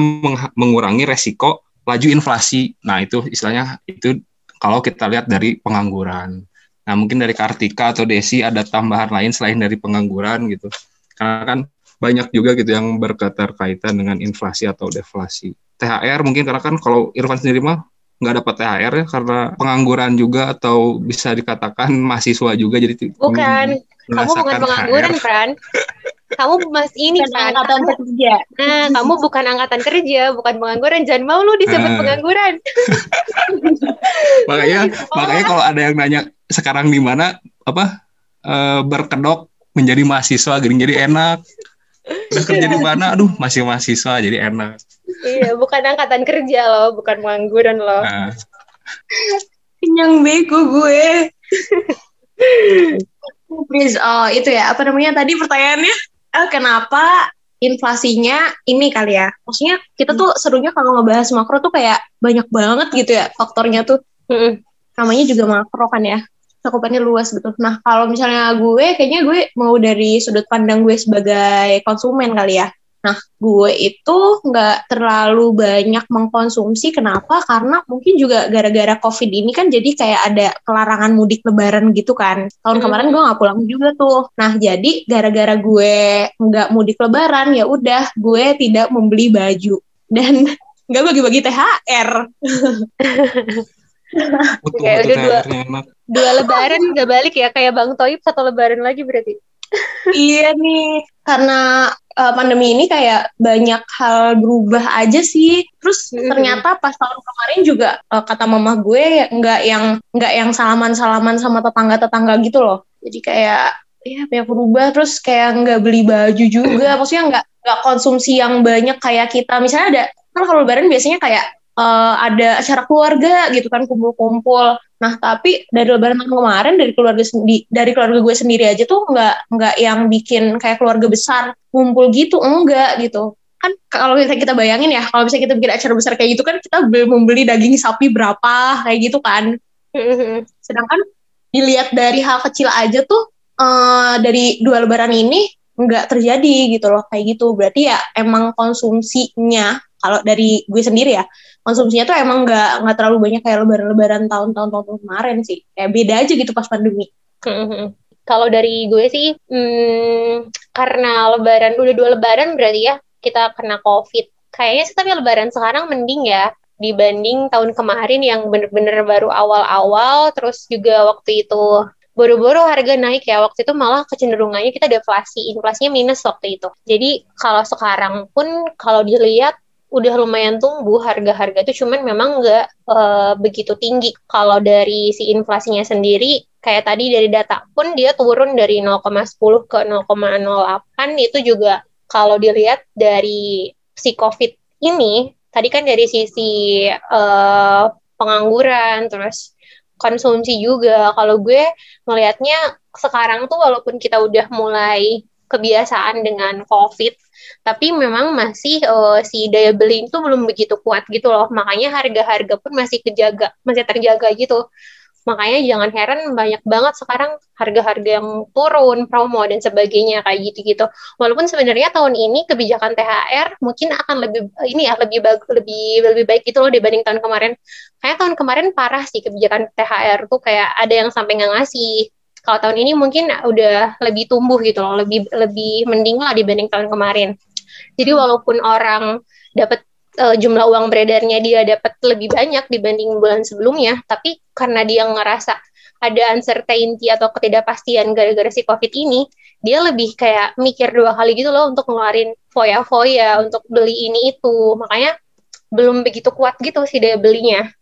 mengurangi resiko laju inflasi. Nah, itu istilahnya itu kalau kita lihat dari pengangguran. Nah, mungkin dari Kartika atau Desi ada tambahan lain selain dari pengangguran gitu. Karena kan banyak juga gitu yang berketerkaitan dengan inflasi atau deflasi. THR mungkin karena kan kalau Irfan sendiri mah nggak dapat THR ya karena pengangguran juga atau bisa dikatakan mahasiswa juga jadi bukan kamu bukan pengangguran kan <laughs> kamu mas ini kan angkatan kerja. Nah kamu bukan angkatan kerja bukan pengangguran. Jangan mau lu disebut nah. pengangguran. <laughs> Makanya makanya kalau ada yang nanya sekarang di mana? Apa? E, berkedok menjadi mahasiswa jadi enak. Udah kerja di mana? Aduh masih mahasiswa jadi enak. Iya bukan angkatan kerja loh bukan pengangguran loh. Nah. kenyang bego gue. <laughs> Please oh itu ya apa namanya tadi pertanyaannya eh, kenapa inflasinya ini kali ya? Maksudnya kita tuh serunya kalau ngebahas makro tuh kayak banyak banget gitu ya faktornya tuh. Namanya juga makro kan ya. Cakupannya luas gitu. Nah, kalau misalnya gue, kayaknya gue mau dari sudut pandang gue sebagai konsumen kali ya. Nah, gue itu nggak terlalu banyak mengkonsumsi. Kenapa? Karena mungkin juga gara-gara COVID ini kan jadi kayak ada kelarangan mudik lebaran gitu kan. Tahun hmm. kemarin gue nggak pulang juga tuh. Nah, jadi gara-gara gue nggak mudik lebaran, ya udah gue tidak membeli baju. Dan <laughs> nggak bagi-bagi THR. Betul, kayak udah dua, dua lebaran gak balik ya kayak Bang Toib satu lebaran lagi berarti. iya nih karena uh, pandemi ini kayak banyak hal berubah aja sih. Terus hmm. ternyata pas tahun kemarin juga uh, kata mama gue nggak yang nggak yang salaman-salaman sama tetangga-tetangga gitu loh. Jadi kayak ya banyak berubah terus kayak nggak beli baju juga. Maksudnya nggak nggak konsumsi yang banyak kayak kita. Misalnya ada kan kalau lebaran biasanya kayak uh, ada acara keluarga gitu kan kumpul-kumpul. Nah tapi dari lebaran tahun kemarin dari keluarga sendiri dari keluarga gue sendiri aja tuh nggak nggak yang bikin kayak keluarga besar ngumpul gitu enggak gitu. Kan kalau misalnya kita bayangin ya kalau misalnya kita bikin acara besar kayak gitu kan kita membeli daging sapi berapa kayak gitu kan. <laughs> Sedangkan dilihat dari hal kecil aja tuh uh, dari dua lebaran ini nggak terjadi gitu loh kayak gitu. Berarti ya emang konsumsinya kalau dari gue sendiri ya konsumsinya tuh emang nggak nggak terlalu banyak kayak lebaran-lebaran tahun-tahun tahun kemarin sih. Kayak beda aja gitu pas pandemi. Mm-hmm. kalau dari gue sih hmm, karena lebaran udah dua lebaran berarti ya kita kena covid. Kayaknya sih tapi lebaran sekarang mending ya dibanding tahun kemarin yang bener-bener baru awal-awal terus juga waktu itu boro-boro harga naik ya. Waktu itu malah kecenderungannya kita deflasi inflasinya minus waktu itu. Jadi kalau sekarang pun kalau dilihat udah lumayan tumbuh harga-harga itu cuman memang nggak uh, begitu tinggi. Kalau dari si inflasinya sendiri kayak tadi dari data pun dia turun dari 0,10 ke 0,08 itu juga kalau dilihat dari si covid ini tadi kan dari sisi uh, pengangguran terus konsumsi juga. Kalau gue melihatnya sekarang tuh walaupun kita udah mulai kebiasaan dengan covid. Tapi memang masih uh, si daya beli itu belum begitu kuat gitu loh. Makanya harga-harga pun masih kejaga masih terjaga gitu. Makanya jangan heran banyak banget sekarang harga-harga yang turun promo dan sebagainya kayak gitu-gitu. Walaupun sebenarnya tahun ini kebijakan THR mungkin akan lebih ini ya lebih lebih lebih baik gitu loh dibanding tahun kemarin. Kayak tahun kemarin parah sih kebijakan THR tuh kayak ada yang sampai nggak ngasih kalau tahun ini mungkin udah lebih tumbuh gitu loh, lebih lebih mending lah dibanding tahun kemarin. Jadi walaupun orang dapat uh, jumlah uang beredarnya dia dapat lebih banyak dibanding bulan sebelumnya, tapi karena dia ngerasa ada uncertainty atau ketidakpastian gara-gara si COVID ini, dia lebih kayak mikir dua kali gitu loh untuk ngeluarin foya-foya, untuk beli ini itu. Makanya belum begitu kuat gitu sih daya belinya.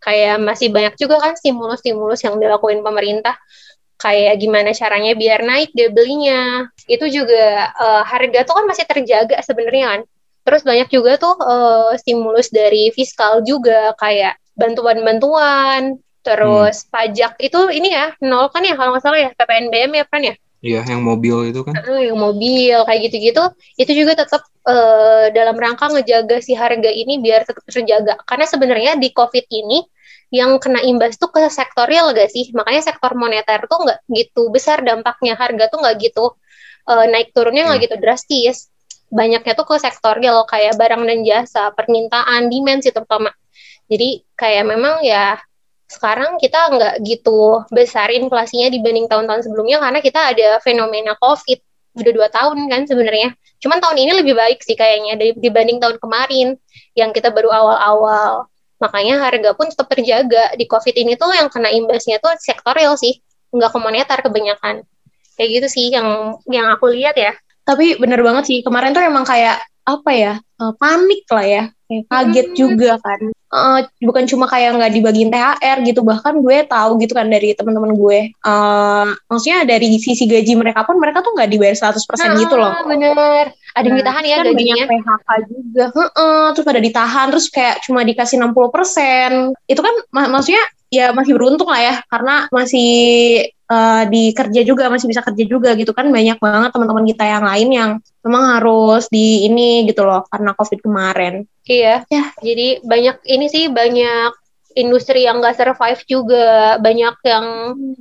Kayak masih banyak juga kan stimulus-stimulus yang dilakuin pemerintah kayak gimana caranya biar naik dia belinya. Itu juga uh, harga tuh kan masih terjaga sebenarnya kan. Terus banyak juga tuh uh, stimulus dari fiskal juga kayak bantuan-bantuan, terus hmm. pajak itu ini ya nol kan ya kalau nggak salah ya PPNBM ya kan ya Iya, yang mobil itu kan? Uh, yang mobil kayak gitu-gitu, itu juga tetap uh, dalam rangka ngejaga si harga ini biar tetap terjaga. Karena sebenarnya di COVID ini yang kena imbas tuh ke sektor real gak sih? Makanya sektor moneter tuh nggak gitu besar dampaknya harga tuh nggak gitu uh, naik turunnya nggak hmm. gitu drastis. Banyaknya tuh ke sektor real kayak barang dan jasa, permintaan, demand sih terutama. Jadi kayak memang ya sekarang kita nggak gitu besar inflasinya dibanding tahun-tahun sebelumnya karena kita ada fenomena COVID udah dua tahun kan sebenarnya. Cuman tahun ini lebih baik sih kayaknya dibanding tahun kemarin yang kita baru awal-awal. Makanya harga pun tetap terjaga. Di COVID ini tuh yang kena imbasnya tuh sektorial sih, nggak ke moneter kebanyakan. Kayak gitu sih yang yang aku lihat ya. Tapi bener banget sih. Kemarin tuh emang kayak apa ya uh, panik lah ya. Kayak kaget hmm. juga kan. Uh, bukan cuma kayak nggak dibagiin THR gitu. Bahkan gue tahu gitu kan dari teman-teman gue. Uh, maksudnya dari sisi gaji mereka pun mereka tuh nggak dibayar 100% nah, gitu loh. Bener ada yang nah, ditahan ya kan gajinya. PHK juga. Uh, terus pada ditahan terus kayak cuma dikasih 60% itu kan mak maksudnya ya masih beruntung lah ya karena masih uh, di kerja juga masih bisa kerja juga gitu kan. Banyak banget teman-teman kita yang lain yang memang harus di ini gitu loh karena covid kemarin. Iya. Ya. Jadi banyak ini sih banyak industri yang gak survive juga. Banyak yang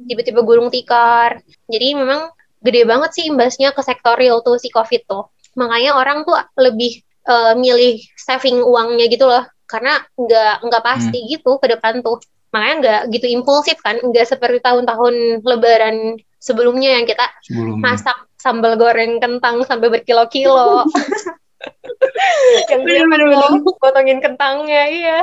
tiba-tiba gulung tikar. Jadi memang gede banget sih imbasnya ke sektor real tuh si covid tuh makanya orang tuh lebih uh, milih saving uangnya gitu loh. Karena nggak nggak pasti hmm. gitu ke depan tuh. Makanya nggak gitu impulsif kan. Nggak seperti tahun-tahun lebaran sebelumnya yang kita sebelumnya. masak sambal goreng kentang sampai berkilo-kilo. <laughs> Yang dia potongin kentangnya iya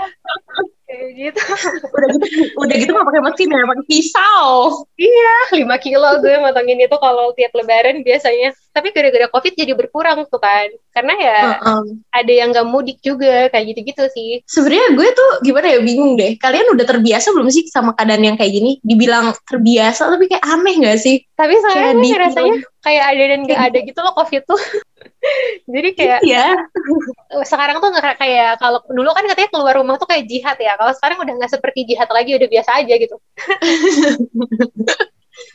kayak gitu. <laughs> Udah gitu udah gitu nggak pakai mesin ya? Pakai pisau. Iya lima kilo gue motongin itu kalau tiap lebaran biasanya. Tapi gara-gara covid jadi berkurang tuh kan. Karena ya uh -um. ada yang nggak mudik juga kayak gitu-gitu sih. Sebenarnya gue tuh gimana ya bingung deh. Kalian udah terbiasa belum sih sama keadaan yang kayak gini? Dibilang terbiasa tapi kayak aneh gak sih? Tapi saya rasanya kayak ada dan gak ada gitu loh covid tuh <laughs> jadi kayak iya. <laughs> sekarang tuh nggak kayak kalau dulu kan katanya keluar rumah tuh kayak jihad ya. Kalau sekarang udah nggak seperti jihad lagi udah biasa aja gitu.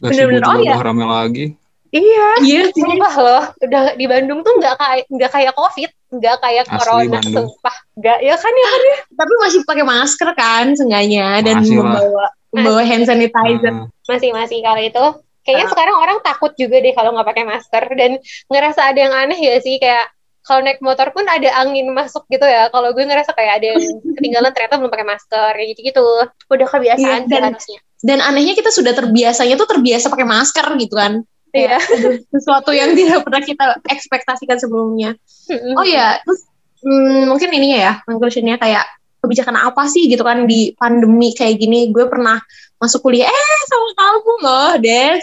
Bener-bener oh ya rame lagi. Iya. Iya sih. Sumpah loh udah di Bandung tuh nggak kayak nggak kayak covid nggak kayak Asli corona Bandung. sumpah. Nggak ya kan ya kan ya. Tapi masih pakai masker kan sengaja dan membawa membawa hand sanitizer. Uh. masih masih kalau itu Kayaknya uh. sekarang orang takut juga deh kalau nggak pakai masker dan ngerasa ada yang aneh ya sih kayak kalau naik motor pun ada angin masuk gitu ya. Kalau gue ngerasa kayak ada yang <laughs> ketinggalan ternyata belum pakai masker kayak gitu-gitu. Udah kebiasaan iya, dan, harusnya. Dan anehnya kita sudah terbiasanya tuh terbiasa pakai masker gitu kan. Iya. sesuatu yang tidak pernah kita ekspektasikan sebelumnya. oh ya, terus hmm, mungkin ini ya conclusionnya kayak kebijakan apa sih gitu kan di pandemi kayak gini. Gue pernah masuk kuliah eh sama kamu loh Des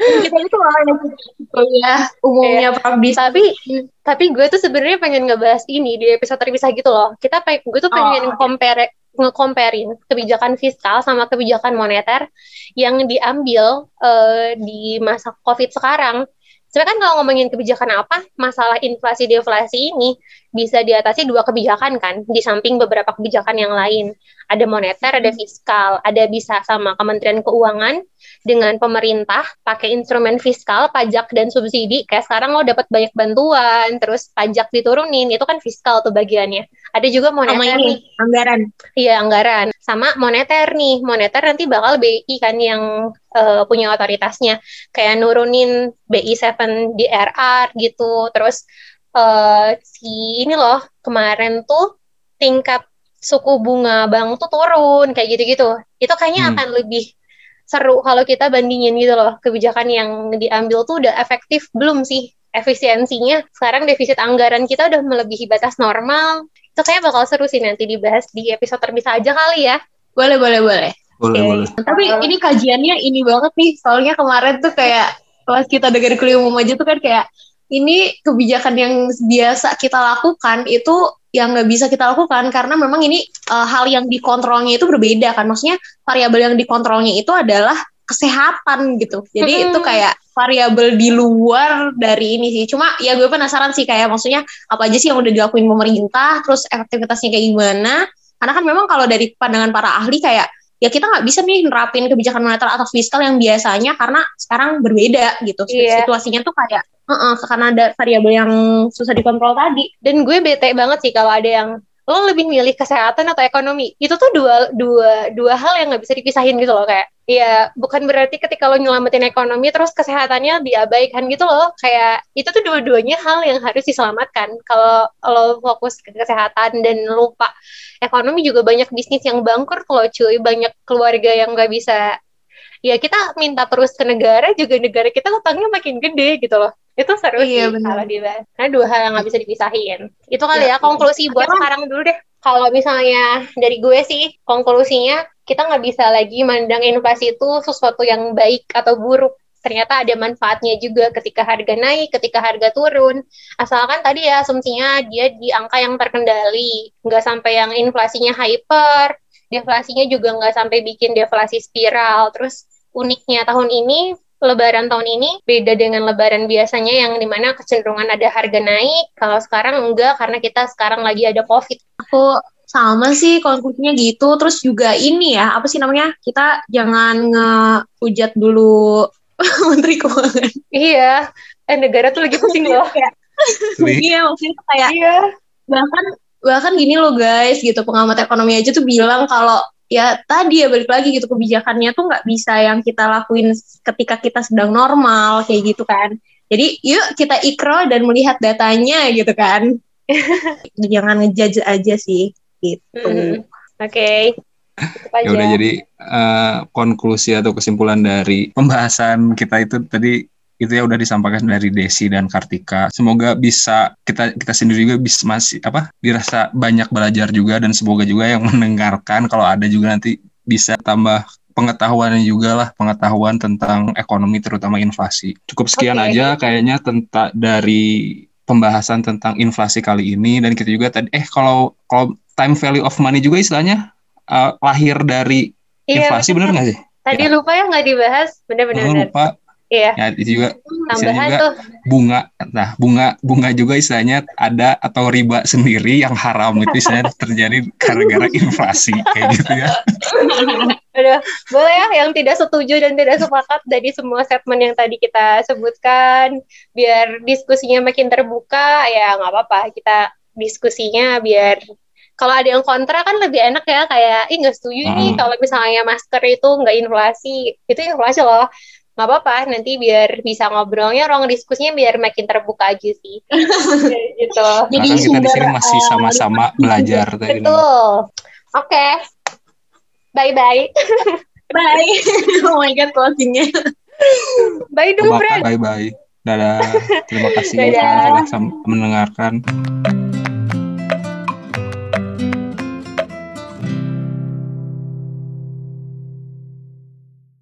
kita itu orang yang kuliah umumnya yeah. tapi tapi gue tuh sebenarnya pengen ngebahas ini di episode terpisah gitu loh. Kita pengen gue tuh pengen oh, okay. compare ngecomparein kebijakan fiskal sama kebijakan moneter yang diambil uh, di masa covid sekarang. Sebenarnya kan kalau ngomongin kebijakan apa, masalah inflasi deflasi ini bisa diatasi dua kebijakan kan, di samping beberapa kebijakan yang lain. Ada moneter, ada fiskal, ada bisa sama Kementerian Keuangan dengan pemerintah pakai instrumen fiskal, pajak dan subsidi. Kayak sekarang lo dapat banyak bantuan, terus pajak diturunin, itu kan fiskal tuh bagiannya. Ada juga moneter sama ini, anggaran. Iya, anggaran. Sama moneter nih. Moneter nanti bakal BI kan yang uh, punya otoritasnya. Kayak nurunin BI 7 di RR gitu. Terus uh, si ini loh, kemarin tuh tingkat suku bunga bank tuh turun kayak gitu-gitu. Itu kayaknya hmm. akan lebih seru kalau kita bandingin gitu loh kebijakan yang diambil tuh udah efektif belum sih efisiensinya sekarang defisit anggaran kita udah melebihi batas normal itu kayak bakal seru sih nanti dibahas di episode terpisah aja kali ya boleh boleh boleh boleh okay. boleh tapi ini kajiannya ini banget nih soalnya kemarin tuh kayak pas kita dengar kuliah umum aja tuh kan kayak ini kebijakan yang biasa kita lakukan itu yang nggak bisa kita lakukan karena memang ini uh, hal yang dikontrolnya itu berbeda kan. Maksudnya variabel yang dikontrolnya itu adalah kesehatan gitu. Jadi hmm. itu kayak variabel di luar dari ini sih. Cuma ya gue penasaran sih kayak maksudnya apa aja sih yang udah dilakuin pemerintah terus efektivitasnya kayak gimana? Karena kan memang kalau dari pandangan para ahli kayak ya kita nggak bisa nih nerapin kebijakan moneter atau fiskal yang biasanya karena sekarang berbeda gitu yeah. situasinya tuh kayak uh -uh, karena ada variabel yang susah dikontrol tadi dan gue bete banget sih kalau ada yang lo lebih milih kesehatan atau ekonomi? Itu tuh dua dua dua hal yang nggak bisa dipisahin gitu loh kayak ya bukan berarti ketika lo nyelamatin ekonomi terus kesehatannya diabaikan gitu loh. Kayak itu tuh dua-duanya hal yang harus diselamatkan. Kalau lo fokus ke kesehatan dan lupa ekonomi juga banyak bisnis yang bangkrut loh cuy. Banyak keluarga yang nggak bisa ya kita minta terus ke negara juga negara kita utangnya makin gede gitu loh itu seru iya, sih kalau dibahas. Karena dua hal yang nggak bisa dipisahin. Itu kali ya, ya konklusi buat sekarang dulu deh. Kalau misalnya dari gue sih konklusinya kita nggak bisa lagi mandang inflasi itu sesuatu yang baik atau buruk. Ternyata ada manfaatnya juga ketika harga naik, ketika harga turun. Asalkan tadi ya asumsinya dia di angka yang terkendali, nggak sampai yang inflasinya hyper, deflasinya juga nggak sampai bikin deflasi spiral. Terus uniknya tahun ini Lebaran tahun ini beda dengan Lebaran biasanya yang di mana kecenderungan ada harga naik. Kalau sekarang enggak karena kita sekarang lagi ada COVID. Aku sama sih konklusinya gitu. Terus juga ini ya apa sih namanya kita jangan ngehujat dulu <laughs> Menteri Keuangan. Iya, eh negara tuh lagi pusing loh. iya maksudnya kayak iya. bahkan bahkan gini loh guys gitu pengamat ekonomi aja tuh bilang kalau ya tadi ya balik lagi gitu kebijakannya tuh nggak bisa yang kita lakuin ketika kita sedang normal kayak gitu kan. Jadi yuk kita ikro dan melihat datanya gitu kan. <laughs> Jangan ngejudge aja sih gitu. Mm, oke. Okay. ya udah jadi uh, konklusi atau kesimpulan dari pembahasan kita itu tadi itu ya udah disampaikan dari Desi dan Kartika. Semoga bisa kita kita sendiri juga bisa masih apa dirasa banyak belajar juga dan semoga juga yang <laughs> mendengarkan kalau ada juga nanti bisa tambah pengetahuannya juga lah pengetahuan tentang ekonomi terutama inflasi. Cukup sekian okay. aja kayaknya tentang dari pembahasan tentang inflasi kali ini dan kita juga tadi eh kalau kalau time value of money juga istilahnya uh, lahir dari iya, inflasi benar nggak sih? Tadi ya. lupa ya nggak dibahas, benar-benar. Oh, lupa. Iya. Ya, itu juga Tambahan juga tuh. bunga. Nah, bunga bunga juga istilahnya ada atau riba sendiri yang haram itu istilahnya <laughs> terjadi gara-gara inflasi kayak gitu ya. <laughs> Aduh, boleh ya yang tidak setuju dan tidak sepakat dari semua statement yang tadi kita sebutkan biar diskusinya makin terbuka ya nggak apa-apa kita diskusinya biar kalau ada yang kontra kan lebih enak ya kayak ih nggak setuju hmm. nih kalau misalnya masker itu nggak inflasi itu inflasi loh nggak apa-apa nanti biar bisa ngobrolnya ruang diskusinya biar makin terbuka aja sih. <laughs> Gitu. Jadi kan kita di sini masih sama-sama uh, belajar betul. Oke. Okay. bye. Bye bye oh my god closingnya. Bye dulu bye bye dadah. Terima kasih <laughs> sudah mendengarkan